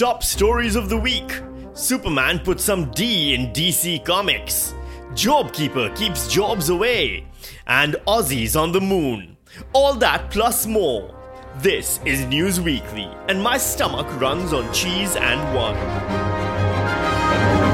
top stories of the week. Superman puts some D in DC Comics. Jobkeeper keeps jobs away. And Aussies on the moon. All that plus more. This is News Weekly, and my stomach runs on cheese and wine.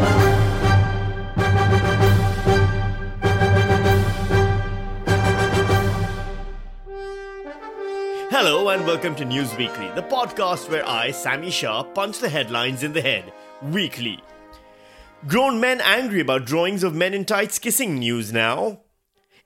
Hello and welcome to News Weekly, the podcast where I, Sami Shah, punch the headlines in the head weekly. Grown men angry about drawings of men in tights kissing news now.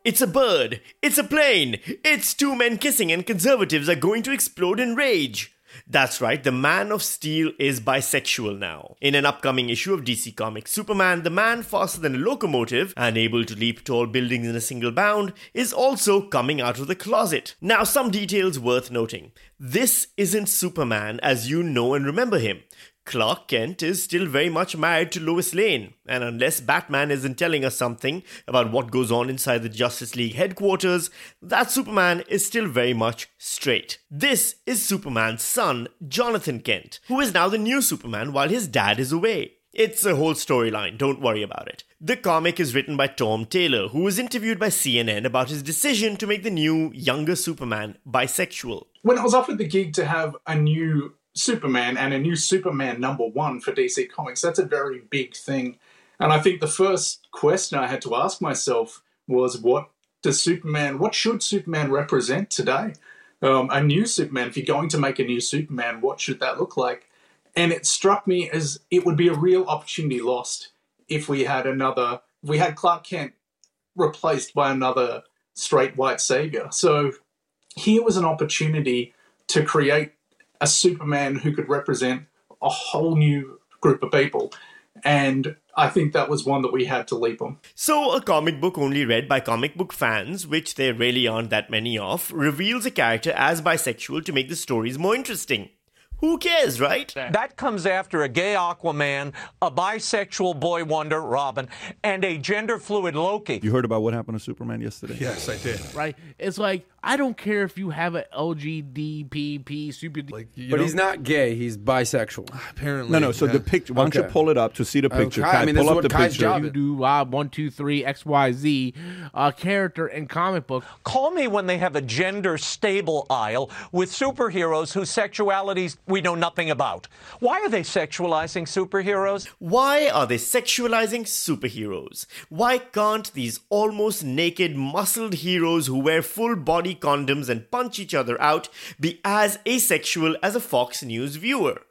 It's a bird, it's a plane, it's two men kissing, and conservatives are going to explode in rage. That's right, the Man of Steel is bisexual now. In an upcoming issue of DC Comics Superman, the man faster than a locomotive and able to leap tall buildings in a single bound is also coming out of the closet. Now, some details worth noting. This isn't Superman as you know and remember him. Clark Kent is still very much married to Lois Lane, and unless Batman isn't telling us something about what goes on inside the Justice League headquarters, that Superman is still very much straight. This is Superman's son, Jonathan Kent, who is now the new Superman while his dad is away. It's a whole storyline, don't worry about it. The comic is written by Tom Taylor, who was interviewed by CNN about his decision to make the new, younger Superman bisexual. When I was offered the gig to have a new Superman and a new Superman number one for DC Comics. That's a very big thing. And I think the first question I had to ask myself was what does Superman, what should Superman represent today? Um, a new Superman, if you're going to make a new Superman, what should that look like? And it struck me as it would be a real opportunity lost if we had another, if we had Clark Kent replaced by another straight white savior. So here was an opportunity to create a Superman who could represent a whole new group of people. And I think that was one that we had to leap on. So, a comic book only read by comic book fans, which there really aren't that many of, reveals a character as bisexual to make the stories more interesting. Who cares, right? That comes after a gay Aquaman, a bisexual boy wonder, Robin, and a gender fluid Loki. You heard about what happened to Superman yesterday? Yes, I did. Right? It's like I don't care if you have an LGDPP super. Like, you But know, he's not gay. He's bisexual. apparently. No, no. So yeah. the picture. Why don't you pull it up to see the picture? Okay, Kai, I mean, pull this is up what the Kai's picture. job you do uh, one, two, three, X, Y, Z uh, character in comic book. Call me when they have a gender stable aisle with superheroes whose sexualities we know nothing about. Why are they sexualizing superheroes? Why are they sexualizing superheroes? Why can't these almost naked, muscled heroes who wear full body condoms and punch each other out be as asexual as a Fox News viewer?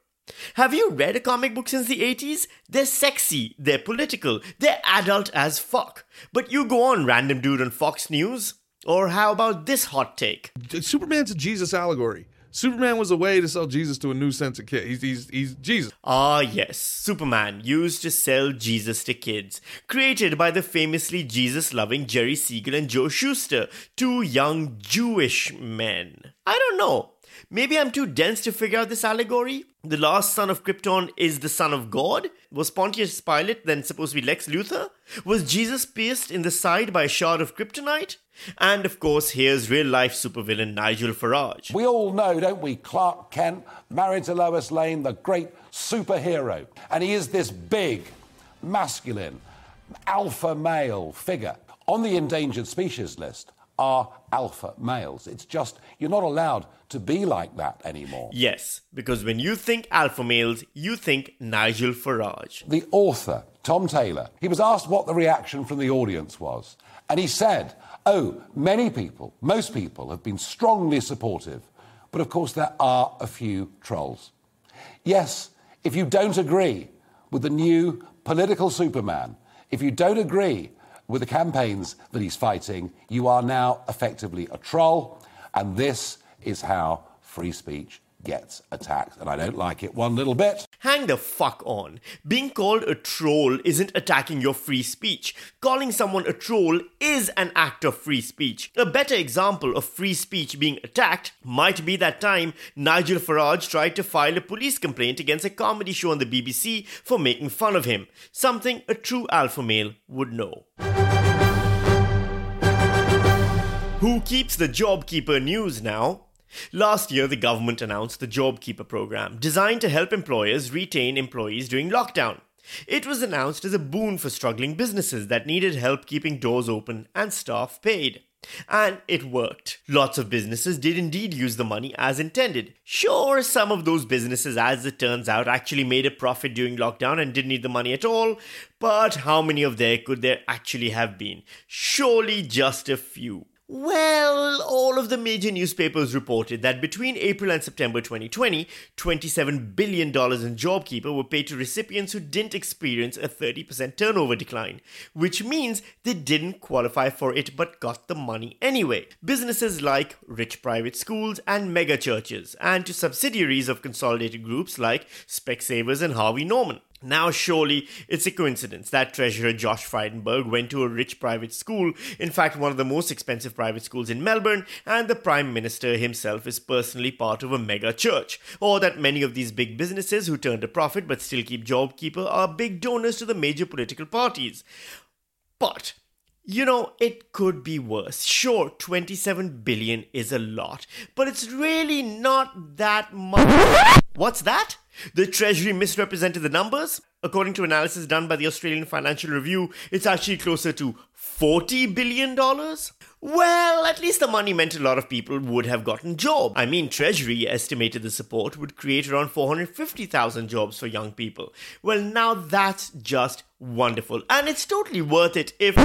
Have you read a comic book since the 80s? They're sexy, they're political, they're adult as fuck. But you go on, random dude on Fox News. Or how about this hot take? Superman's a Jesus allegory. Superman was a way to sell Jesus to a new sense of kid. He's, he's, he's Jesus. Ah, yes, Superman used to sell Jesus to kids. Created by the famously Jesus loving Jerry Siegel and Joe Shuster, two young Jewish men. I don't know. Maybe I'm too dense to figure out this allegory. The last son of Krypton is the son of God? Was Pontius Pilate then supposed to be Lex Luthor? Was Jesus pierced in the side by a shard of kryptonite? And of course, here's real life supervillain Nigel Farage. We all know, don't we, Clark Kent, married to Lois Lane, the great superhero. And he is this big, masculine, alpha male figure. On the endangered species list are alpha males. It's just, you're not allowed to be like that anymore. Yes, because when you think alpha males, you think Nigel Farage. The author, Tom Taylor, he was asked what the reaction from the audience was. And he said, Oh, many people, most people have been strongly supportive, but of course there are a few trolls. Yes, if you don't agree with the new political Superman, if you don't agree with the campaigns that he's fighting, you are now effectively a troll, and this is how free speech gets attacked. And I don't like it one little bit. Hang the fuck on. Being called a troll isn't attacking your free speech. Calling someone a troll is an act of free speech. A better example of free speech being attacked might be that time Nigel Farage tried to file a police complaint against a comedy show on the BBC for making fun of him. Something a true alpha male would know. Who keeps the JobKeeper news now? Last year, the government announced the JobKeeper program, designed to help employers retain employees during lockdown. It was announced as a boon for struggling businesses that needed help keeping doors open and staff paid. And it worked. Lots of businesses did indeed use the money as intended. Sure, some of those businesses, as it turns out, actually made a profit during lockdown and didn't need the money at all, but how many of there could there actually have been? Surely just a few. Well, all of the major newspapers reported that between April and September 2020, $27 billion in JobKeeper were paid to recipients who didn't experience a 30% turnover decline, which means they didn't qualify for it but got the money anyway. Businesses like rich private schools and mega churches, and to subsidiaries of consolidated groups like Specsavers and Harvey Norman. Now, surely it's a coincidence that Treasurer Josh Frydenberg went to a rich private school, in fact, one of the most expensive private schools in Melbourne, and the Prime Minister himself is personally part of a mega church, or that many of these big businesses who turned a profit but still keep JobKeeper are big donors to the major political parties. But you know, it could be worse. Sure, 27 billion is a lot, but it's really not that much. What's that? The Treasury misrepresented the numbers? According to analysis done by the Australian Financial Review, it's actually closer to $40 billion? Well, at least the money meant a lot of people would have gotten jobs. I mean, Treasury estimated the support would create around 450,000 jobs for young people. Well, now that's just wonderful. And it's totally worth it if.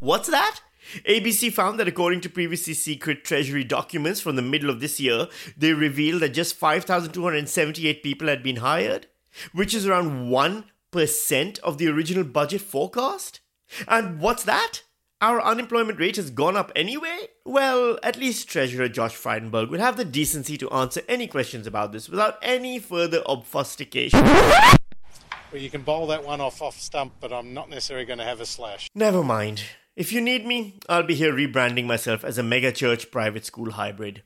What's that? ABC found that according to previously secret Treasury documents from the middle of this year, they revealed that just 5,278 people had been hired, which is around 1% of the original budget forecast. And what's that? Our unemployment rate has gone up anyway? Well, at least Treasurer Josh Frydenberg will have the decency to answer any questions about this without any further obfuscation. Well, you can bowl that one off off stump, but I'm not necessarily going to have a slash. Never mind. If you need me, I'll be here rebranding myself as a mega church private school hybrid.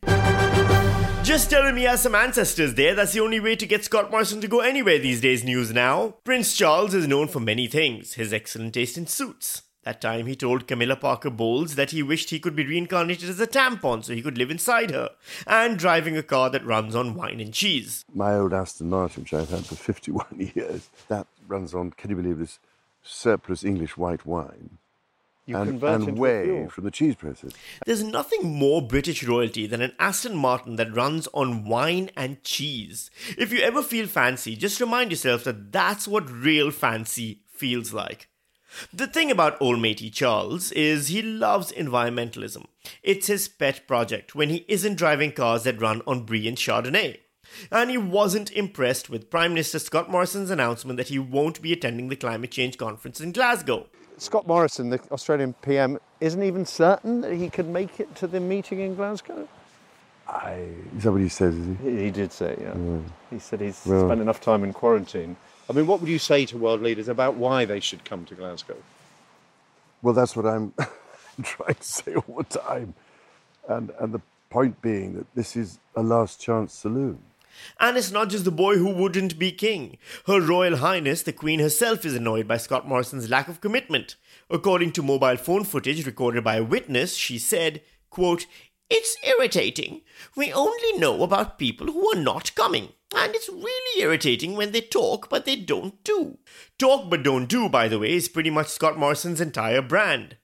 Just telling me he has some ancestors there, that's the only way to get Scott Morrison to go anywhere these days news now. Prince Charles is known for many things, his excellent taste in suits. That time he told Camilla Parker Bowles that he wished he could be reincarnated as a tampon so he could live inside her, and driving a car that runs on wine and cheese. My old Aston Martin, which I've had for 51 years, that runs on, can you believe this, surplus English white wine. You and, convert and into whey fuel. from the cheese presses. There's nothing more British royalty than an Aston Martin that runs on wine and cheese. If you ever feel fancy, just remind yourself that that's what real fancy feels like. The thing about old matey Charles is he loves environmentalism. It's his pet project when he isn't driving cars that run on brie and Chardonnay. And he wasn't impressed with Prime Minister Scott Morrison's announcement that he won't be attending the climate change conference in Glasgow. Scott Morrison, the Australian PM, isn't even certain that he could make it to the meeting in Glasgow. I, is that what he says, is he? He, he did say, yeah. Mm. He said he's Well- spent enough time in quarantine. I mean, what would you say to world leaders about why they should come to Glasgow? Well, that's what I'm trying to say all the time. And, and the point being that this is a last chance saloon. And it's not just the boy who wouldn't be king. Her Royal Highness, the Queen herself, is annoyed by Scott Morrison's lack of commitment. According to mobile phone footage recorded by a witness, she said, quote, It's irritating. We only know about people who are not coming. And it's really irritating when they talk but they don't do. Talk but don't do, by the way, is pretty much Scott Morrison's entire brand.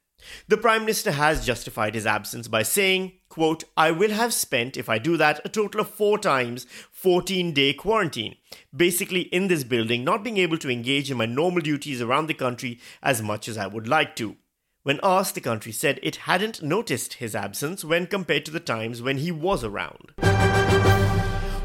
The Prime Minister has justified his absence by saying, quote, I will have spent, if I do that, a total of four times 14 day quarantine. Basically, in this building, not being able to engage in my normal duties around the country as much as I would like to. When asked, the country said it hadn't noticed his absence when compared to the times when he was around.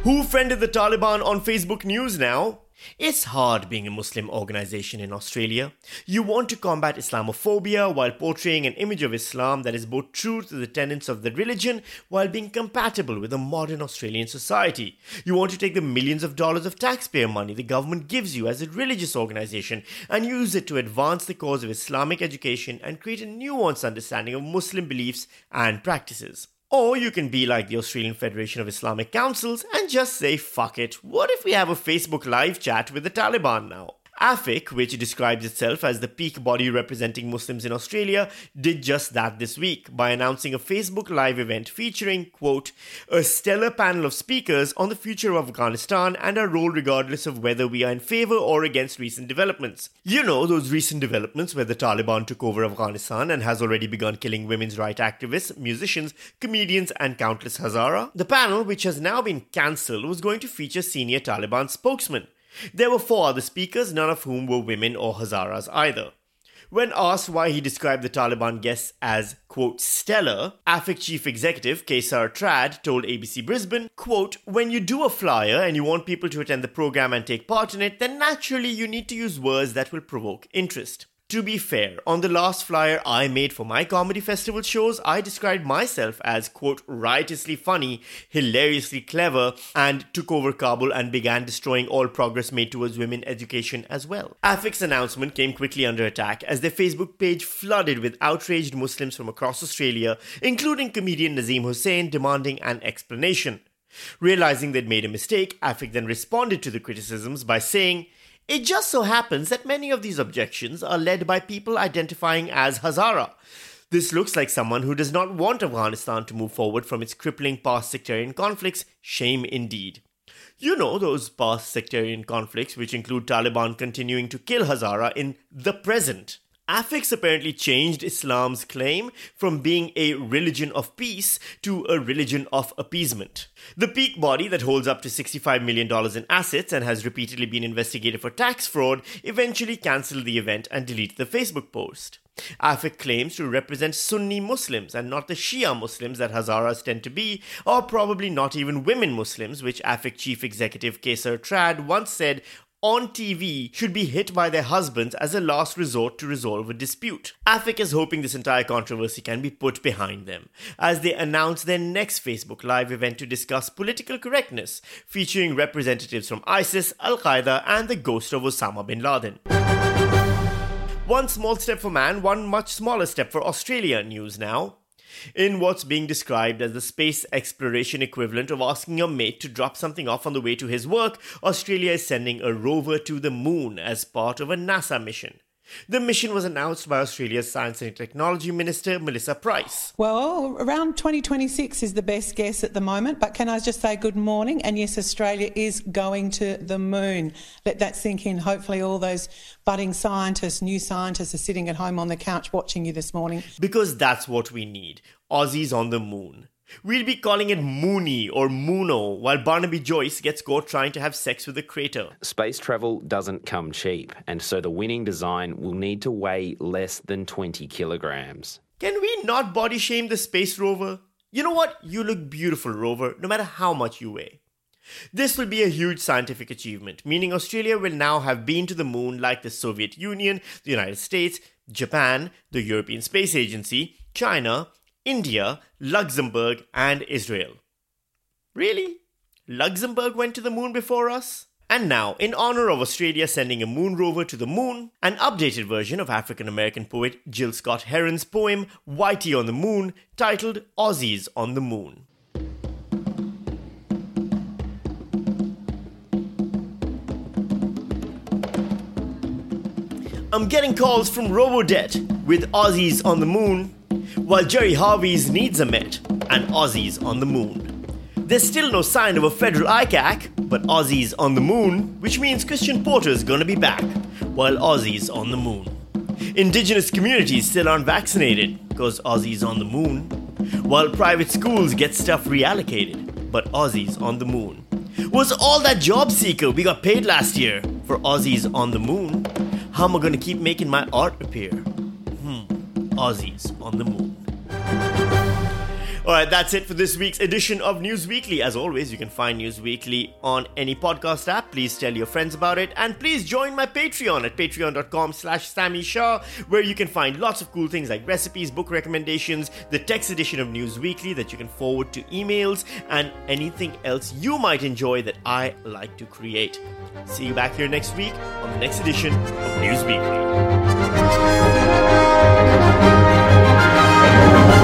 Who friended the Taliban on Facebook News now? It's hard being a Muslim organization in Australia. You want to combat Islamophobia while portraying an image of Islam that is both true to the tenets of the religion while being compatible with a modern Australian society. You want to take the millions of dollars of taxpayer money the government gives you as a religious organization and use it to advance the cause of Islamic education and create a nuanced understanding of Muslim beliefs and practices. Or you can be like the Australian Federation of Islamic Councils and just say, fuck it, what if we have a Facebook live chat with the Taliban now? AFIC, which describes itself as the peak body representing Muslims in Australia, did just that this week by announcing a Facebook Live event featuring, quote, a stellar panel of speakers on the future of Afghanistan and our role regardless of whether we are in favor or against recent developments. You know, those recent developments where the Taliban took over Afghanistan and has already begun killing women's rights activists, musicians, comedians, and countless Hazara? The panel, which has now been cancelled, was going to feature senior Taliban spokesmen. There were four other speakers, none of whom were women or Hazaras either. When asked why he described the Taliban guests as, quote, stellar, AFIC chief executive Keysar Trad told ABC Brisbane, quote, when you do a flyer and you want people to attend the program and take part in it, then naturally you need to use words that will provoke interest. To be fair, on the last flyer I made for my comedy festival shows, I described myself as, quote, riotously funny, hilariously clever, and took over Kabul and began destroying all progress made towards women education as well. AFIC's announcement came quickly under attack as their Facebook page flooded with outraged Muslims from across Australia, including comedian Nazeem Hussain, demanding an explanation. Realizing they'd made a mistake, AFIC then responded to the criticisms by saying, it just so happens that many of these objections are led by people identifying as Hazara. This looks like someone who does not want Afghanistan to move forward from its crippling past sectarian conflicts. Shame indeed. You know those past sectarian conflicts, which include Taliban continuing to kill Hazara in the present. AFIC's apparently changed Islam's claim from being a religion of peace to a religion of appeasement. The peak body that holds up to $65 million in assets and has repeatedly been investigated for tax fraud eventually cancelled the event and deleted the Facebook post. AFIC claims to represent Sunni Muslims and not the Shia Muslims that Hazaras tend to be, or probably not even women Muslims, which AFIC chief executive Keysar Trad once said on TV should be hit by their husbands as a last resort to resolve a dispute. AFIC is hoping this entire controversy can be put behind them as they announce their next Facebook Live event to discuss political correctness, featuring representatives from ISIS, Al Qaeda, and the ghost of Osama bin Laden. One small step for man, one much smaller step for Australia news now. In what's being described as the space exploration equivalent of asking your mate to drop something off on the way to his work, Australia is sending a rover to the moon as part of a NASA mission. The mission was announced by Australia's Science and Technology Minister, Melissa Price. Well, around 2026 is the best guess at the moment, but can I just say good morning? And yes, Australia is going to the moon. Let that sink in. Hopefully, all those budding scientists, new scientists, are sitting at home on the couch watching you this morning. Because that's what we need Aussies on the moon. We'll be calling it Mooney or Moono while Barnaby Joyce gets caught trying to have sex with a crater. Space travel doesn't come cheap, and so the winning design will need to weigh less than 20 kilograms. Can we not body shame the space rover? You know what? You look beautiful, rover, no matter how much you weigh. This will be a huge scientific achievement, meaning Australia will now have been to the moon like the Soviet Union, the United States, Japan, the European Space Agency, China, India, Luxembourg, and Israel. Really? Luxembourg went to the moon before us? And now, in honor of Australia sending a moon rover to the moon, an updated version of African American poet Gil Scott-Heron's poem Whitey on the Moon, titled Aussies on the Moon. I'm getting calls from Robodebt with Aussies on the Moon while Gerry Harvey's needs are met and Aussies on the moon. There's still no sign of a federal ICAC, but Aussies on the moon, which means Christian Porter's gonna be back, while Aussies on the moon. Indigenous communities still aren't vaccinated, because Aussies on the moon. While private schools get stuff reallocated, but Aussies on the moon. Was all that job seeker we got paid last year for Aussies on the moon? How am I gonna keep making my art appear? Aussies on the moon. All right, that's it for this week's edition of News Weekly. As always, you can find News Weekly on any podcast app. Please tell your friends about it, and please join my Patreon at patreon.com/slash Sami Shah, where you can find lots of cool things like recipes, book recommendations, the text edition of News Weekly that you can forward to emails, and anything else you might enjoy that I like to create. See you back here next week on the next edition of News Weekly. Thank you.